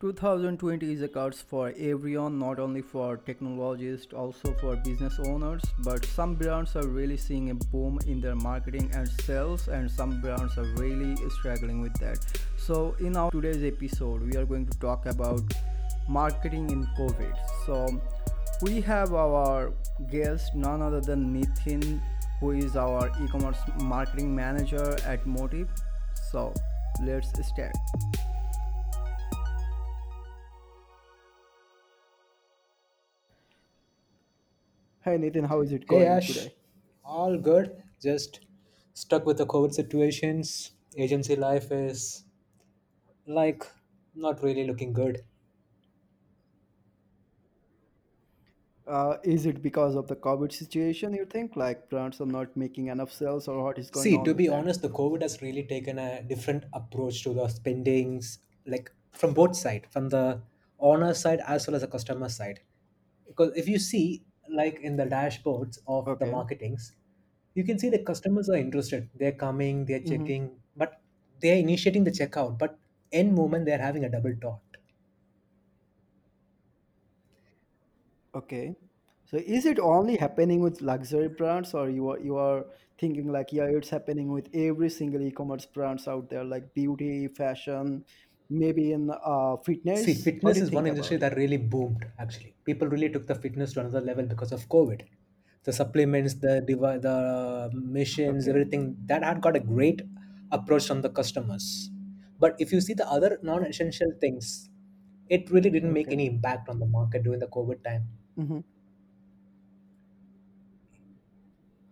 2020 is a curse for everyone, not only for technologists, also for business owners. But some brands are really seeing a boom in their marketing and sales, and some brands are really struggling with that. So, in our today's episode, we are going to talk about marketing in COVID. So, we have our guest, none other than Nithin, who is our e commerce marketing manager at Motive. So, let's start. Hey Nitin, how is it Hey going Ash, today? all good. Just stuck with the COVID situations. Agency life is like not really looking good. Uh, is it because of the COVID situation, you think? Like brands are not making enough sales, or what is going on? See, on to with be that? honest, the COVID has really taken a different approach to the spendings, like from both side, from the owner side as well as the customer side. Because if you see, like in the dashboards of the Okay. marketings, you can see the customers are interested. They're coming, they're Mm-hmm. checking, but they're initiating the checkout. But in moment, they're having a double thought. Okay. So is it only happening with luxury brands, or you are you are thinking like, yeah, it's happening with every single e-commerce brands out there, like beauty, fashion, maybe in uh, fitness? What fitness is one industry it? that really boomed, actually. People really took the fitness to another level because of COVID. The supplements, the devi- the machines, Okay. everything that had got a great approach from the customers. But if you see the other non-essential things, it really didn't make any impact on the market during the COVID time. Mm-hmm.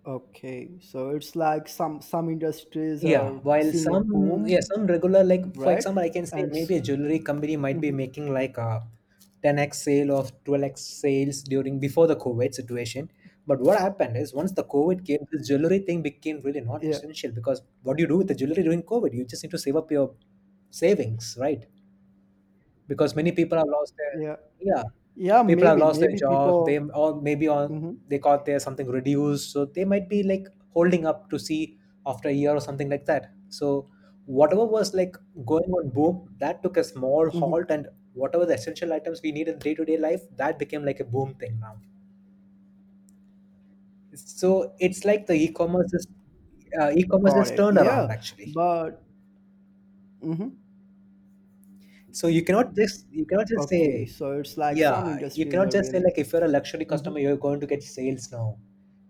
Okay. So it's like some some industries Yeah, are while seeing a some yeah some regular like for right? example, I can say And maybe a jewelry company might be mhm. making like a 10x sale or 12x sales during before the COVID situation. But what happened is once the COVID came, this jewelry thing became really not yeah, essential because what do you do with the jewelry during COVID? You just need to save up your savings, right? Because many people have lost their yeah, yeah yeah. people have Maybe lost their job. they or maybe on hmm they got their something reduced. So they might be like holding up to see after a year or something like that. So whatever was like going on boom that took a small hmm halt and whatever the essential items we need in day-to-day life that became like a boom thing now. So it's like the e-commerce is uh, e-commerce Got it. turned around Yeah, actually. but hmm so you cannot just you cannot just okay. say So it's like some Yeah, you industries cannot are just say really. like if you're a luxury hmm customer, you're going to get sales now.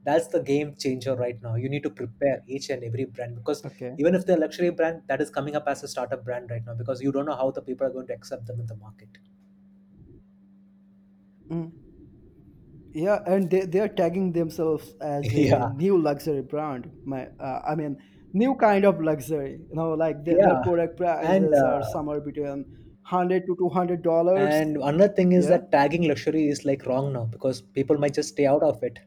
That's the game changer right now. You need to prepare each and every brand because Okay. even if they're luxury brand, that is coming up as a startup brand right now because you don't know how the people are going to accept them in the market. Mm. Yeah, and they they are tagging themselves as a Yeah, new luxury brand. My, uh, I mean, new kind of luxury. You know, like their, their yeah, product and prices are uh, somewhere between hundred to two hundred dollars. and another thing is Yeah. that tagging luxury is like wrong now because people might just stay out of it.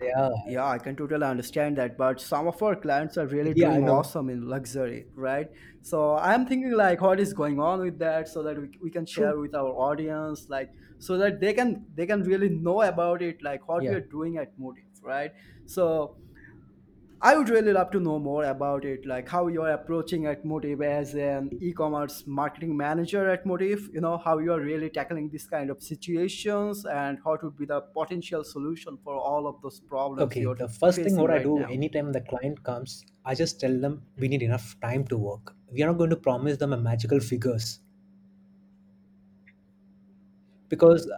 Yeah, Yeah, I can totally understand that, but some of our clients are really yeah, I doing know. awesome in luxury, right? So I'm thinking like what is going on with that so that we, we can True. share with our audience, like so that they can they can really know about it, like what we Yeah. are doing at Motive, right? So I would really love to know more about it, like how you're approaching at Motive as an e-commerce marketing manager at Motive. You know how you are really tackling this kind of situations and what would be the potential solution for all of those problems Okay, you're the first thing facing what I right do now. anytime the client comes, I just tell them we need enough time to work. We are not going to promise them a magical figures because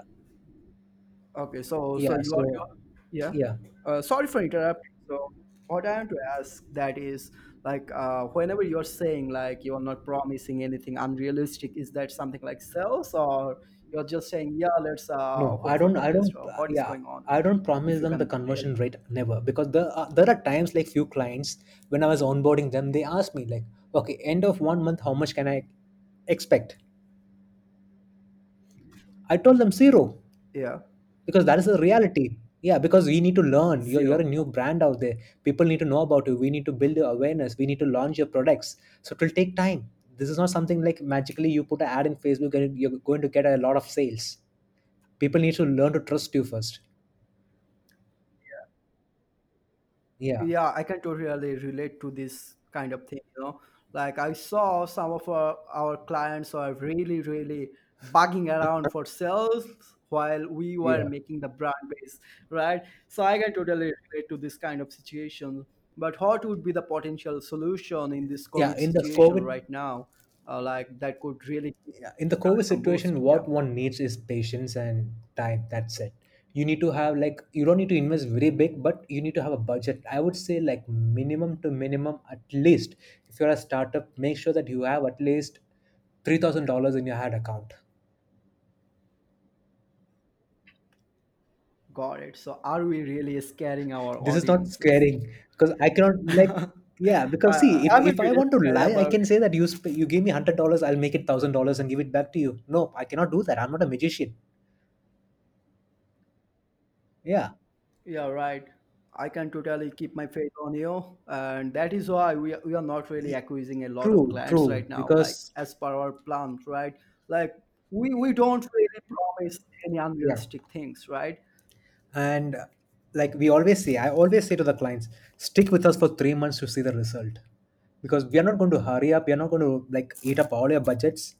Okay, so so yeah, you are, you so are yeah. yeah, Uh, sorry for interrupting. So what I want to ask that is like uh, whenever you're saying like you're not promising anything unrealistic, is that something like sales or you're just saying yeah, let's uh, no, I don't, I don't, uh, what is yeah, going on? I don't promise If you them the can conversion rate never. Because there are, there are times like few clients when I was onboarding them, they asked me like, okay, end of one month, how much can I expect? I told them zero. Yeah, because that is the reality yeah because we need to learn. You're, you're a new brand out there. People need to know about you. We need to build your awareness. We need to launch your products. So it will take time. This is not something like magically you put an ad in facebook and you're going to get a lot of sales. People need to learn to trust you first. Yeah. Yeah, Yeah, I can totally relate to this kind of thing, you know. Like I saw some of our, our clients are really, really bugging around for sales while we were Yeah. making the brand base, right? So I can totally relate to this kind of situation. But what would be the potential solution in this Yeah. COVID In the situation COVID right now? Uh, like that could really yeah, in the COVID situation, Yeah. what one needs is patience and time. That's it. You need to have like you don't need to invest very big, but you need to have a budget. I would say like minimum to minimum at least. If you're a startup, make sure that you have at least three thousand dollars in your ad account. Got it. So are we really scaring our This is not audiences? scaring because I cannot like yeah because I, see if, a if I want to lie I about can say that you sp- you give me hundred dollars I'll make it thousand dollars and give it back to you. No, I cannot do that. I'm not a magician. Yeah, Yeah, right. I can totally keep my faith on you, and that is why we we are not really acquiring a lot of true, clients true. right now, like Because as per our plans, right? Like we we don't really promise any yeah, unrealistic things, right? And uh, like we always say, I always say to the clients, stick with us for three months to see the result. Because we are not going to hurry up. We are not going to like eat up all your budgets.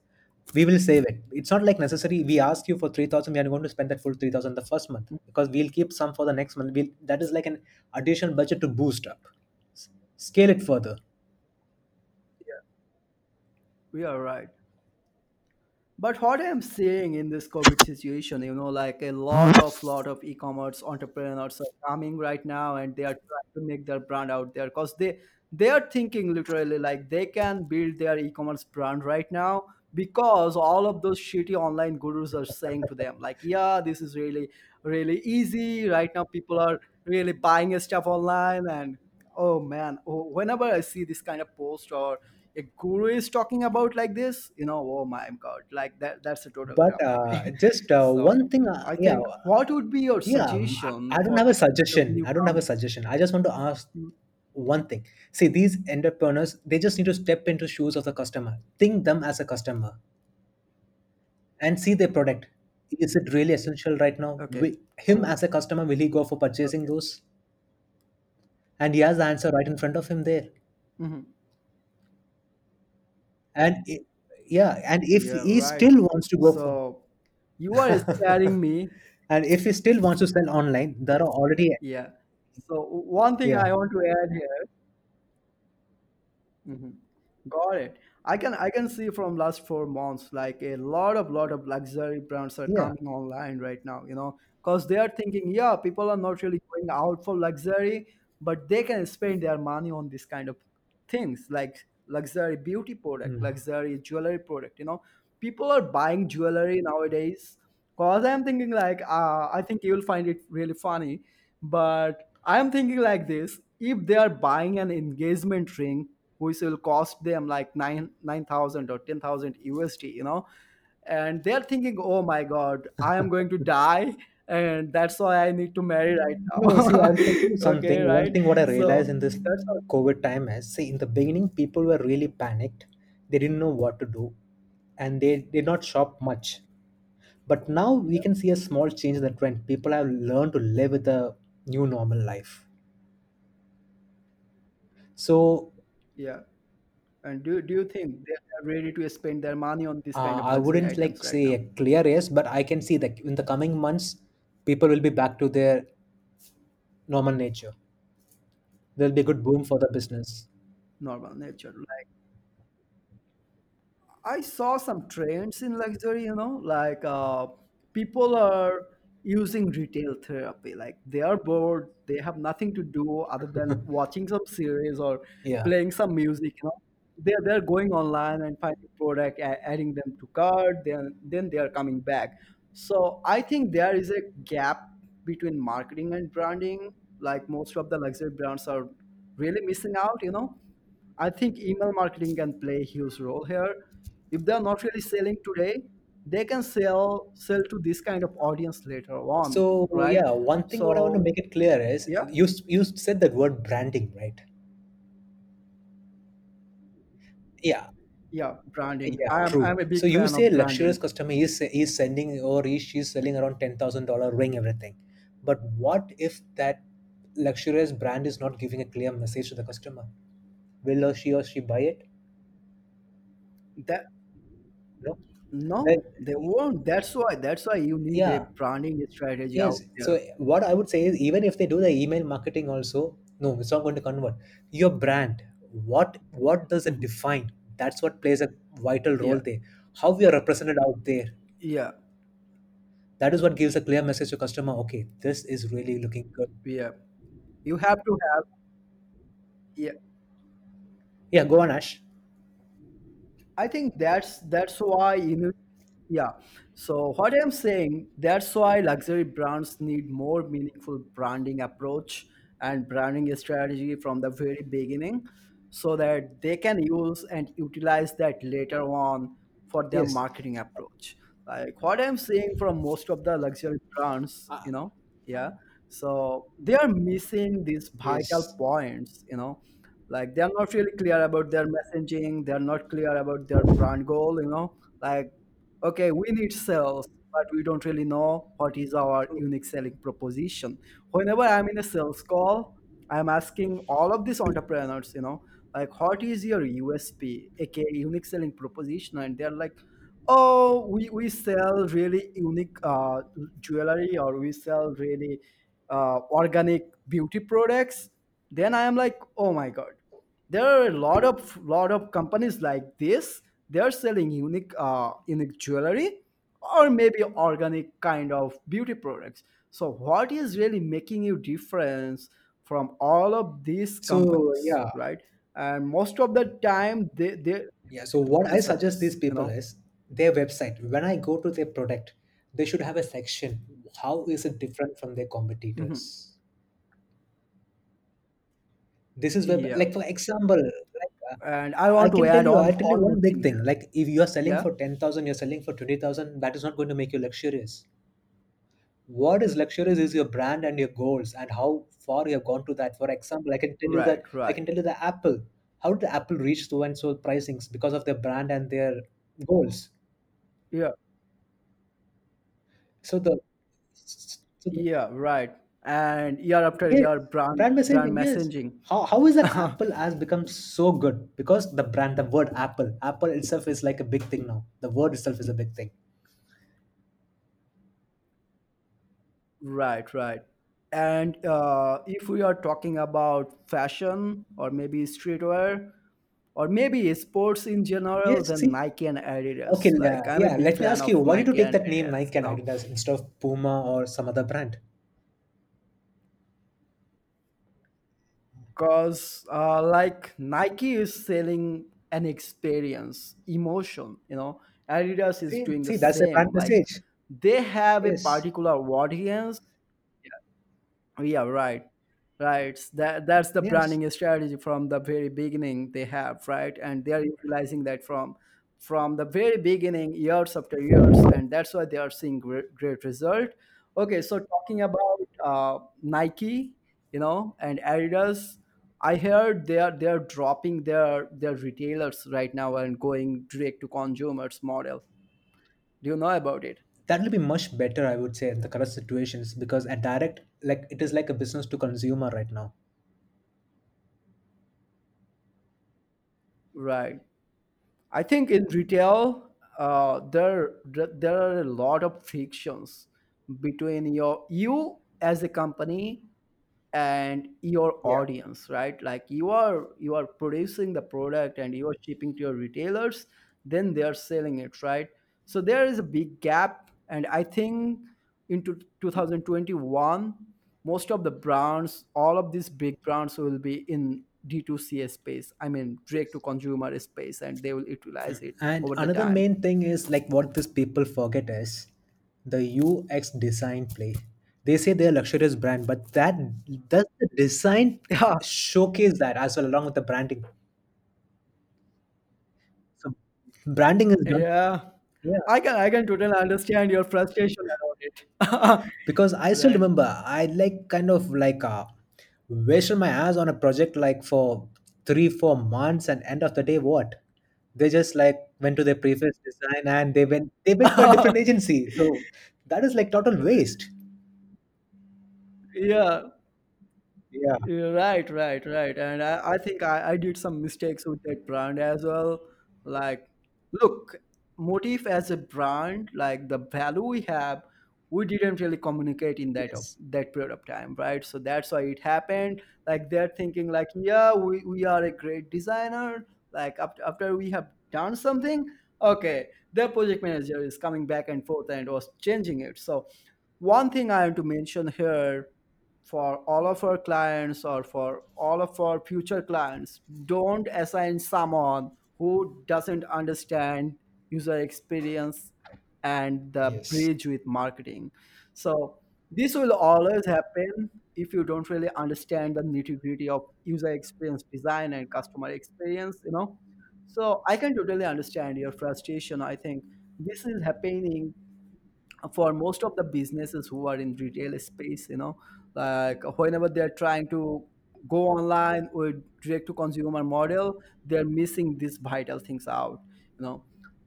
We will save it. It's not like necessary. We ask you for three thousand. We are going to spend that full three thousand the first month because we'll keep some for the next month. We'll, that is like an additional budget to boost up, scale it further. Yeah, we are right. But what I'm seeing in this COVID situation, you know, like a lot of lot of e-commerce entrepreneurs are coming right now, and they are trying to make their brand out there because they they are thinking literally like they can build their e-commerce brand right now because all of those shitty online gurus are saying to them like, yeah, this is really really easy right now. People are really buying stuff online, and oh man, oh, whenever I see this kind of post or a guru is talking about like this, you know, oh my god, like that that's a total But crap for me. uh, just uh, so one thing, uh, I yeah, think what would be your yeah. suggestion I don't have a suggestion. I don't have a suggestion. I just want to ask one thing. See, these entrepreneurs, they just need to step into shoes of the customer. Think them as a customer and see their product. Is it really essential right now? Okay. Wi- Him Hmm. as a customer, will he go for purchasing Okay. those? And he has the answer right in front of him there. hmm And i- yeah, and if Yeah, he right. still wants to go for, So you are scaring me. and if he still wants to sell online, there are already Yeah. So one thing yeah, I want to add here Mhm. Got it. I can I can see from last four months like a lot of lot of luxury brands are yeah. coming online right now. You know, because they are thinking, yeah, people are not really going out for luxury, but they can spend their money on this kind of things like luxury beauty product, Mm. luxury jewelry product. You know, people are buying jewelry nowadays. Cause I'm thinking like, uh, I think you'll find it really funny, but I'm thinking like this: if they are buying an engagement ring which will cost them like nine nine thousand or ten thousand USD, you know, and they're thinking, oh my god, I am going to die, and that's why I need to marry right No, see, now. You okay, something. One right? thing what I realized So in this that's how, COVID time is, see, in the beginning, people were really panicked. They didn't know what to do, and they did not shop much. But now we can see a small change in the trend. People have learned to live with a new normal life. So yeah. And do do you think they are ready to spend their money on this kind uh, of I luxury wouldn't like items right say a clear yes, but I can see that in the coming months, people will be back to their normal nature. There'll be a good boom for the business. Normal nature, like I saw some trends in luxury, you know, like uh, people are using retail therapy. Like they are bored, they have nothing to do other than watching some series or Yeah. playing some music. You know, they're they're going online and finding product, a- adding them to cart. Then then they are coming back. So I think there is a gap between marketing and branding. Like most of the luxury brands are really missing out. You know I think email marketing can play a huge role here. If they're not really selling today, they can sell sell to this kind of audience later on, So right? yeah, one thing what I want to So make it clear is yeah, you you said that word branding, right? Yeah, yeah, branding. yeah, I'm true. I'm a So you say luxurious branding. customer is is sending or is she's selling around ten thousand dollar ring everything, but what if that luxurious brand is not giving a clear message to the customer? Will or she or she buy it? that like no they won't that's why that's why you need a branding strategy yes out so what i would say is even if they do the email marketing also no it's not going to convert your brand what what does it define that's what plays a vital role yeah. there. How we are represented out there. Yeah. That is what gives a clear message to customer okay this is really looking good. Yeah. You have to have yeah. Yeah go on ash. I think that's that's why you know Yeah. So what I'm saying, that's why luxury brands need more meaningful branding approach and branding strategy from the very beginning so that they can use and utilize that later on for their yes marketing approach. Like what I'm seeing from most of the luxury brands, uh, you know, yeah. So they are missing these vital yes points, you know, like they're not really clear about their messaging, they're not clear about their brand goal, you know, like okay, we need sales, but we don't really know what is our unique selling proposition. Whenever I'm in a sales call, I'm asking all of these entrepreneurs, you know, like what is your USP, aka unique selling proposition? And they're like, oh, we, we sell really unique uh, jewelry or we sell really uh, organic beauty products. Then I am like, oh my God. There are a lot of lot of companies like this. They're selling unique uh, unique jewelry or maybe organic kind of beauty products. So what is really making you difference from all of these so companies? yeah. Right and most of the time they they yeah so what i suggest these you people know is their website. When i go to their product they should have a section. How is it different from their Mhm. competitors this is where yeah. like for example like uh, and i i want to can tell add you on i tell you one more big thing thing. Like if you are selling yeah. for 10000 you're selling for 20000 that is not going to make you luxurious what is luxurious is your brand and your goals and how far you have gone to that for example i can tell you that right i right can tell you the apple how did apple reach so and so pricings because of their brand and their goals yeah so the so the yeah right and year after year brand brand brand messaging, yes. messaging How how is that Apple has become so good? Because the brand, the word Apple, Apple itself is like a big thing now. The word itself is a big thing. Right, right. And uh, if we are talking about fashion or maybe streetwear or maybe sports in general, Yes, then see. Nike and Okay, Adidas. yeah, Like I'm a yeah. big Let me fan ask you, of why did you Nike take and that name Adidas, Nike and Adidas instead of Puma or some other brand? because uh, like Nike is selling an experience, emotion, you know, Adidas is See, doing the see, that's a brand. Like message. They have a Yes, particular audience Yeah, right. Right. That that's the yes. branding strategy from the very beginning they have, right? And they are utilizing that from from the very beginning, years after years, and that's why they are seeing great, great result. Okay, so talking about uh, Nike, you know, and Adidas, I heard they are they are dropping their their retailers right now and going direct to consumers model. Do you know about it? That will be much better, I would say, in the current situations because a direct, like it is like a business to consumer right now. Right. I think in retail, uh, there there are a lot of frictions between your you as a company and your Yeah. audience right like you are you are producing the product and you are shipping to your retailers then they are selling it right so there is a big gap and i think into 2021 most of the brands all of these big brands will be in d2c space i mean direct to consumer space and they will utilize it And another main thing is like what these people forget is the UX design play. They say they're a luxurious brand, but that does the design yeah showcase that as well along with the branding. So branding is done. yeah Yeah. i can i can totally understand your frustration about it Because I still right remember I like kind of like uh wasted my ass on a project like for three, four months and end of the day what? They just like went to their previous design and they went they went to a different agency. So that is like total waste. yeah Yeah. Yeah, right, right, right. And I, I think I, I did some mistakes with that brand as well. Like, look motif as a brand like the value we have we didn't really communicate in that of yes. that period of time right? So that's why it happened. Like they're thinking like yeah we, we are a great designer. Like after, after we have done something okay their project manager is coming back and forth and was changing it. So one thing i want to mention here for all of our clients or for all of our future clients don't assign someone who doesn't understand user experience and the yes. bridge with marketing. So this will always happen if you don't really understand the nitty gritty of user experience design and customer experience you know? So i can totally understand your frustration. I think this is happening for most of the businesses who are in retail space you know? Like whenever they're trying to go online with direct to consumer model they're missing these vital things out you know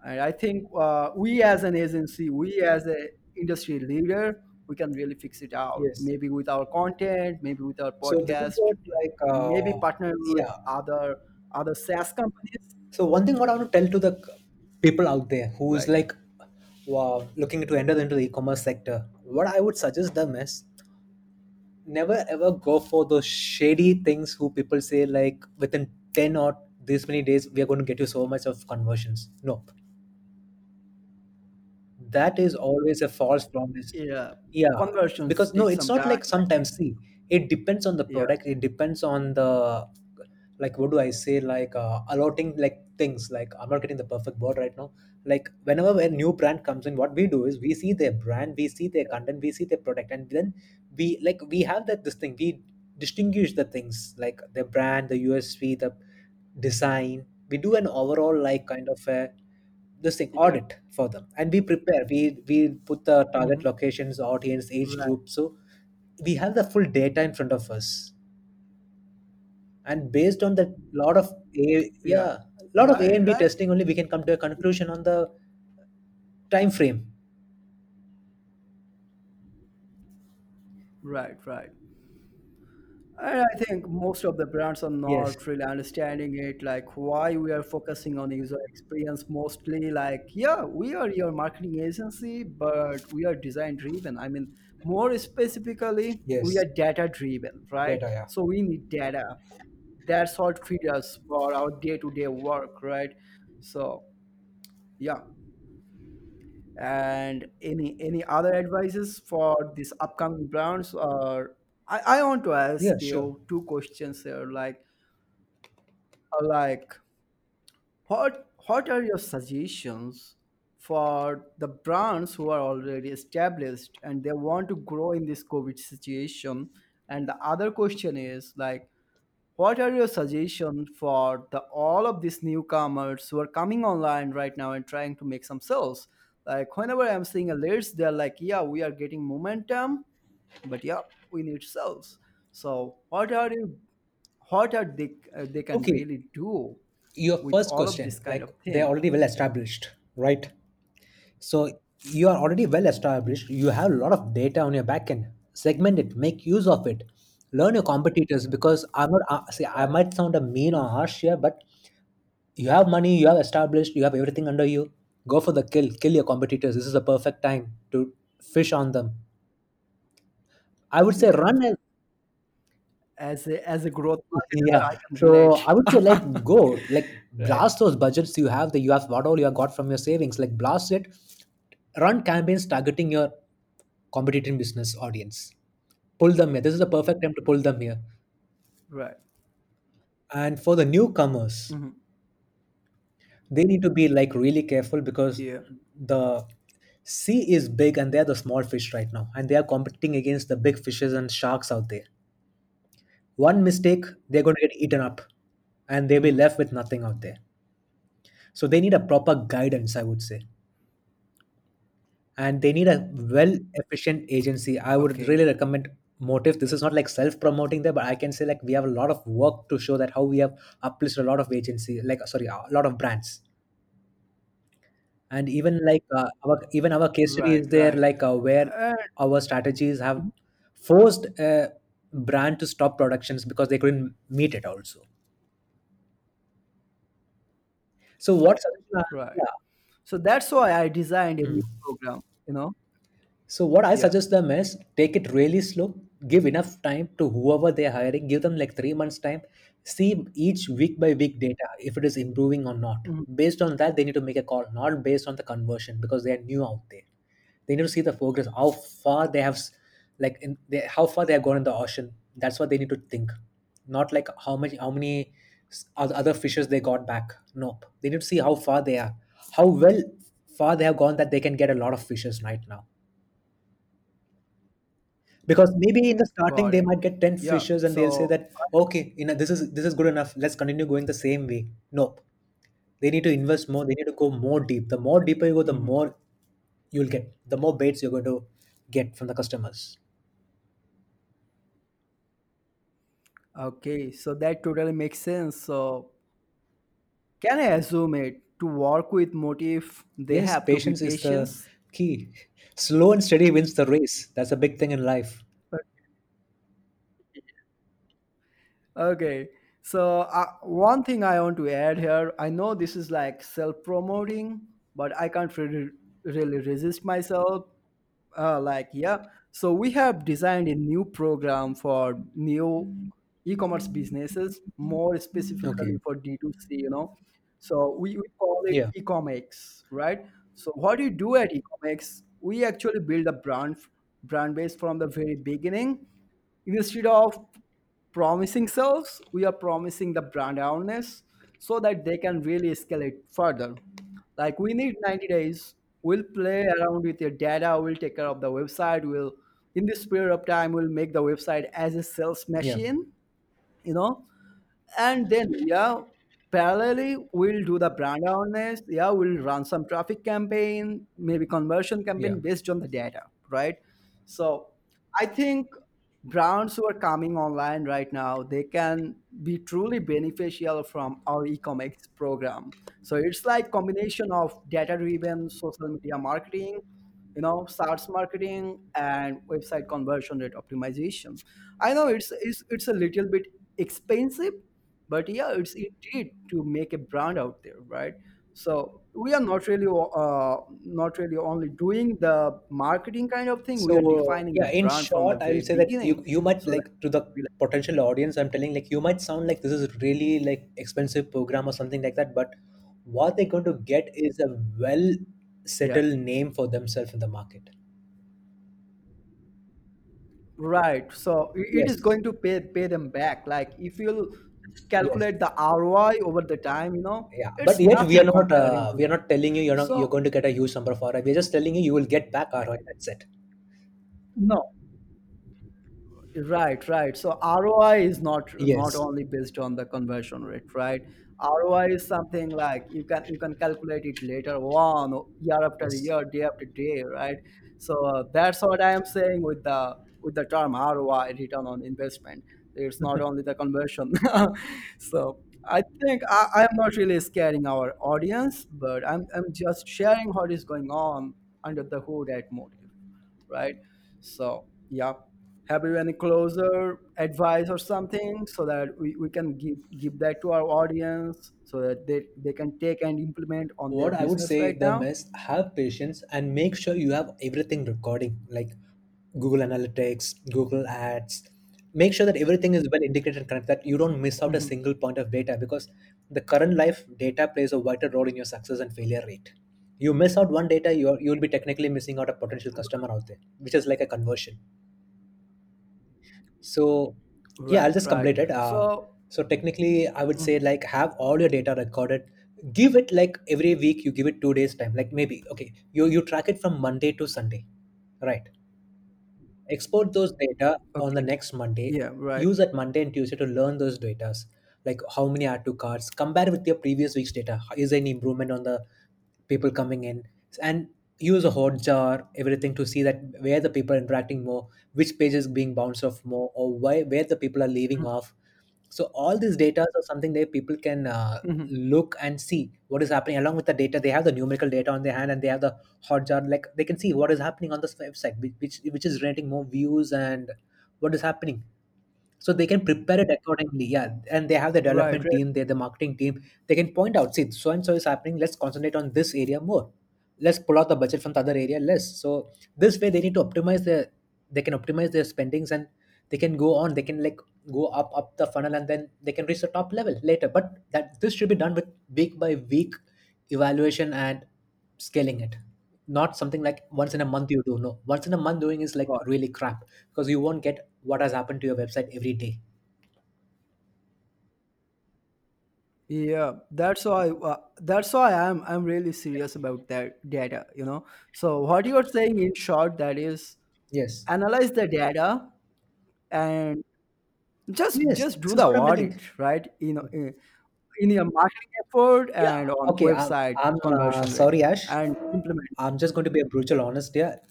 and i think uh, we as an agency we as an industry leader we can really fix it out. Yes. Maybe with our content maybe with our so podcast what like maybe uh, partnering with yeah. other other SaaS companies. So one thing what i want to tell to the people out there who is right. like wow, looking to enter into the e-commerce sector what i would suggest them is never ever go for those shady things who people say like within 10 or this many days we are going to get you so much of conversions. No that is always a false promise. Yeah. Yeah. Conversion because no it's not like sometimes see it depends on the yeah. product. It depends on the like what do i say? Like uh, allotting like things. Like i'm not getting the perfect word right now. Like whenever a new brand comes in what we do is we see their brand we see their content we see their product and then we like we have that this thing. We distinguish the things like the brand the usp the design. We do an overall like kind of a this thing audit for them and we prepare we we put the target Mhm. locations audience age Right. group so we have the full data in front of us and based on that lot of a Yeah. yeah lot of a Right. and b Right. testing only we can come to a conclusion on the time frame Right. Right. And I think most of the brands are yes not really understanding it, like why we are focusing on user experience mostly. Like, yeah, we are your marketing agency, but we are design driven. I mean, more specifically, we yes are data driven, right? data yeah So we need data. That's what feeds us for our day to day work, right? So, yeah. and any any other advices for these upcoming brands or I, I want to ask yeah sure. you two questions here like uh, like what what are your suggestions for the brands who are already established and they want to grow in this covid situation? And the other question is like what are your suggestions for the all of these newcomers who are coming online right now and trying to make some sales? Like whenever I'm seeing a list, they're like, "Yeah, we are getting momentum, but yeah, we need sales." So what are you? What are they? Uh, they can okay. really do your with first all of question this kind like of they're already well established right? So you are already well established. You have a lot of data on your backend segment it make use of it. Learn your competitors because i'm not uh, see i might sound a mean or harsh here but you have money you have established you have everything under you. Go for the kill kill your competitors. This is the perfect time to fish on them i would say run a As a as a growth marketer, yeah. I so i would say like go like right, blast those budgets you have that you have what all you have got from your savings. Like blast it. Run campaigns targeting your competitive business audience. Pull them here. This is the perfect time to pull them here. Right. and for the newcomers hmm they need to be like really careful because Yeah, the sea is big and they're the small fish right now and they are competing against the big fishes and sharks out there. One mistake they're going to get eaten up and they'll be left with nothing out there. So they need a proper guidance i would say. And they need a well efficient agency. I would okay, really recommend motive this is not like self promoting there but i can say like we have a lot of work to show that how we have uplisted a lot of agency like sorry a lot of brands and even like uh, our even our case study right, is there right. like uh, where And our strategies have forced a brand to stop productions because they couldn't meet it also So what suggestion? I- right. Yeah. So that's why I designed a new Mm. program. You know. So what I Yeah. suggest them is take it really slow, give enough time to whoever they're hiring, give them like three months time, see each week by week data if it is improving or not. Mhm. Based on that, they need to make a call, not based on the conversion because they are new out there. They need to see the progress, how far they have, like in they, how far they have gone in the ocean. That's what they need to think, not like how much, how many other fishes they got back. Nope. They need to see how far they are, how well far they have gone that they can get a lot of fishes right now because maybe in the starting Got they might get 10 Yeah. fishes and they'll say that okay you know this is this is good enough let's continue going the same way nope they need to invest more they need to go more deep the more deeper you go the Mhm. more you'll get the more baits you're going to get from the customers okay, so that totally makes sense. So can I assume it to work with motive they yes have to be patience is the? Key slow and steady wins the race that's a big thing in life Okay. So uh, one thing I want to add here, I know this is like self-promoting, but I can't really, really resist myself. Uh, like yeah, so we have designed a new program for new e-commerce businesses, more okay specifically for D2C. You know, so we, we call it yeah Ecomex, right? So what you do at Ecomex, we actually build a brand brand base from the very beginning. Instead of promising sales we are promising the brand awareness so that they can really scale it further. Like we need 90 days. We'll play around with your data. We'll take care of the website. We'll in this period of time we'll make the website as a sales yeah. machine you know? And then yeah parallelly we'll do the brand awareness. Yeah we'll run some traffic campaign maybe conversion yeah. campaign based on the data right? So i think brands who are coming online right now they can be truly beneficial from our e-commerce program. So it's like combination of data driven social media marketing you know SaaS marketing and website conversion rate optimization. I know it's it's, it's a little bit expensive but yeah it's indeed to make a brand out there right so we are not really uh, not really only doing the marketing kind of thing we are defining the yeah, in brand from the short, I very will say that you you might so like to the potential audience. I'm telling like you might sound like this is really like expensive program or something like that, but what they're going to get is a well yeah settled name for themselves in the market. right so i- it is Yes. going to pay pay them back like if you'll just Yes. calculate the roi over the time you know Yeah. But yet we are not uh, we are not telling you you're not you're going to get a huge number of ROI. We're just telling you you will get back ROI. That's it. no Right, right. So ROI is not not only based on the conversion rate, right? ROI is something like you can you can calculate it later on, year after Yes. year, day after day, right? So uh, that's what I am saying with the with the term ROI, return on investment. It's not only the conversion. so I think I, I'm not really scaring our audience, but I'm I'm just sharing what is going on under the hood at Motive right? So yeah, have you any closer advice or something so that we, we can give give that to our audience so that they, they can take and implement on their what I would say right them now? is have patience and make sure you have everything recording like Google Analytics, Google Ads. Make sure that everything is well integrated and connected, that you don't miss out a Mhm. single point of data because the current life data plays a vital role in your success and failure rate. You miss out one data, you're, you'll be technically missing out a potential customer out there, which is like a conversion. So yeah, I'll Right, just right. complete it. Uh, So so technically, I would say mhm, like have all your data recorded. Give it like every week. You give it two days time. Like maybe okay, you you track it from Monday to Sunday, right? Export those data on the okay. next Monday. Yeah, right. Use that Monday and Tuesday to learn those datas, like how many add to cards. Compare with your previous week's data. Is there any improvement on the people coming in? And use a hotjar, everything to see that where the people are interacting more, which page is being bounced off more, or why where the people are leaving Mhm, off. So all these data are something that people can uh, mhm. look and see what is happening along with the data. They have the numerical data on their hand and they have the hotjar. Like they can see what is happening on this website, which which, which is generating more views and what is happening. so they can prepare it accordingly yeah and they have the right development right team they the marketing team they can point out see so and so is happening let's concentrate on this area more let's pull out the budget from the other area less so this way they need to optimize their they can optimize their spendings and they can go on they can like go up up the funnel and then they can reach the top level later. But that this should be done with week by week evaluation and scaling it. Not something like once in a month you do no. Once in a month doing is like really crap because you won't get what has happened to your website every day. Yeah, that's why uh, that's why I'm I'm really serious about that data, you know. So what you're saying in short that is yes. analyze the data and just yes just do the is what i'm audit, right? You know, in, in your marketing effort yeah and on okay i'm, website I'm uh, conversion rate sorry ash. and implement. i'm just going to be a brutal honest here.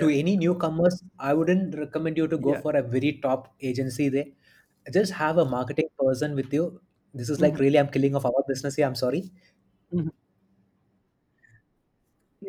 To any newcomers i wouldn't recommend you to go yeah. for a very top agency there. Just have a marketing person with you. This is like mhm, really i'm killing off our business here i'm sorry. Mhm.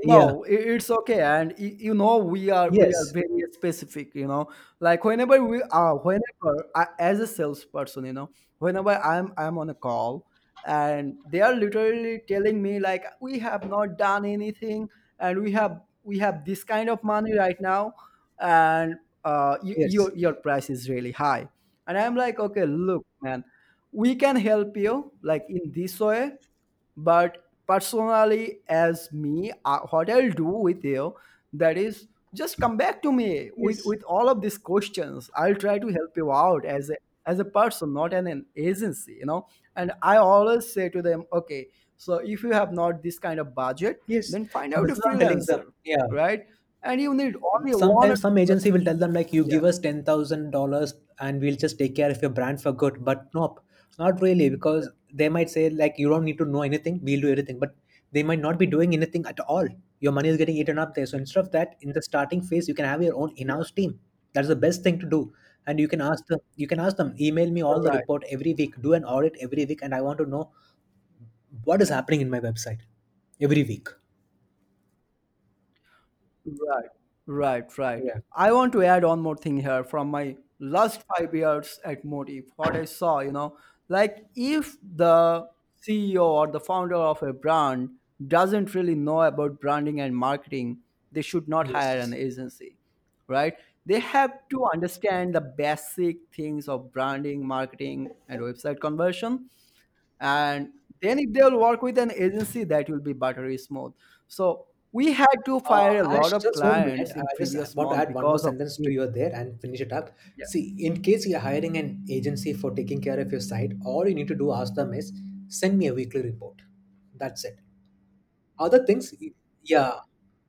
Yeah. No, i- it's okay, and y- you know we are we are yes. very specific. You know, like whenever we are, whenever I, as a salesperson, you know, whenever I'm I'm on a call, and they are literally telling me like we have not done anything, and we have we have this kind of money right now, and uh, you, yes. your your price is really high, and I'm like, okay, look, man, we can help you like in this way but personally as me uh, what i'll do with you that is just come back to me with yes. with all of these questions. I'll try to help you out as a as a person not an, an agency you know? And i always say to them okay so if you have not this kind of budget yes. then find out this a is what i'm telling them freelancer yeah. right? And you need only sometimes some agency will tell them like you yeah. give us ten thousand dollars and we'll just take care of your brand for good. But nope, not really because they might say like you don't need to know anything, we'll do everything, but they might not be doing anything at all. Your money is getting eaten up there. So instead of that, in the starting phase, you can have your own in-house team. That's the best thing to do. And you can ask them, you can ask them, email me all the right report every week, do an audit every week, and I want to know what is happening in my website every week. Right, right, right. Yeah. I want to add one more thing here from my last five years at Motive. What I saw, you know, like if the CEO or the founder of a brand doesn't really know about branding and marketing, they should not hire an agency, right? They have to understand the basic things of branding, marketing, and website conversion. And then if they'll work with an agency that will be buttery smooth. So we had to Uh, fire a Ash, lot of clients I just want to add one more sentence to you there and finish it up. yeah See, in case you're hiring an agency for taking care of your site, all you need to do ask them is send me a weekly report. That's it. Other things, yeah,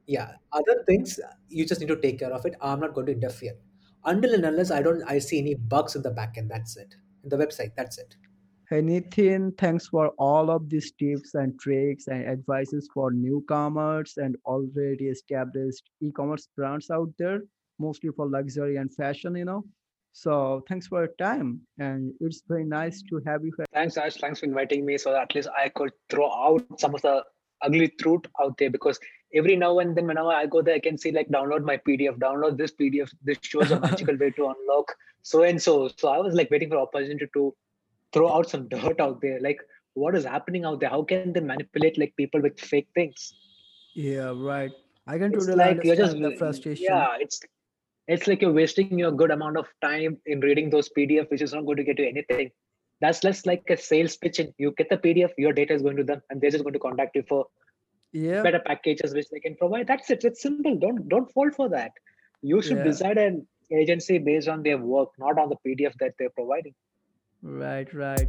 yeah. Other things you just need to take care of it. I'm not going to interfere until and unless I don't I see any bugs in the backend. That's it. In the website. That's it. Hey Nitin, thanks for all of these tips and tricks and advices for newcomers and already established e-commerce brands out there mostly for luxury and fashion you know so thanks for your time and it's very nice to have you here Thanks, Ash. Thanks for inviting me so that at least I could throw out some of the ugly truth out there because every now and then whenever I go there, I can see like download my PDF, download this PDF. This shows a magical way to unlock so and so. So I was like waiting for opportunity to throw out some dirt out there. Like what is happening out there? How can they manipulate like people with fake things? yeah right i can It's totally like you're just the frustration yeah, it's it's like you're wasting your good amount of time in reading those PDF, which is not going to get you anything. That's less like a sales pitch. And you get the PDF, your data is going to them, and they're just going to contact you for yeah better packages which they can provide. That's it. It's simple. Don't don't fall for that. You should yeah decide an agency based on their work, not on the PDF that they're providing. Right, right.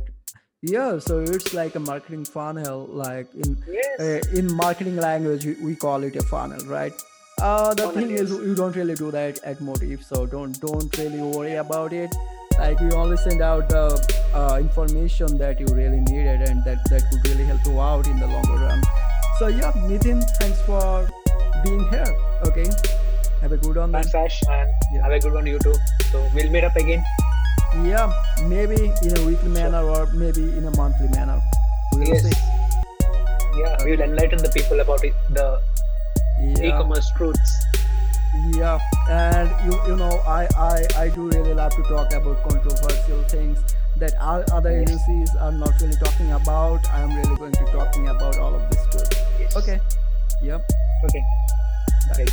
Yeah, so it's like a marketing funnel. Like in uh, in marketing language, we, we call it a funnel, right? Uh, the funnel thing is, is. you don't really do that at Motive, so don't don't really worry about it. Like you only send out the uh, information that you really needed, and that that could really help you out in the longer run. So yeah, Nitin, thanks for being here. Okay, have a good one. Thanks, Ash, and Yeah. have a good one, you too. So we'll meet up again. Yeah, maybe in a weekly manner or maybe in a monthly manner. We will see. Yes. Yeah, we will enlighten the people about it, the Yeah. e-commerce truths. Yeah, and you you know I I I do really love to talk about controversial things that all other Yes. agencies are not really talking about. I'm really going to talking about all of this too. Yes. Okay. Yep. Okay. Right.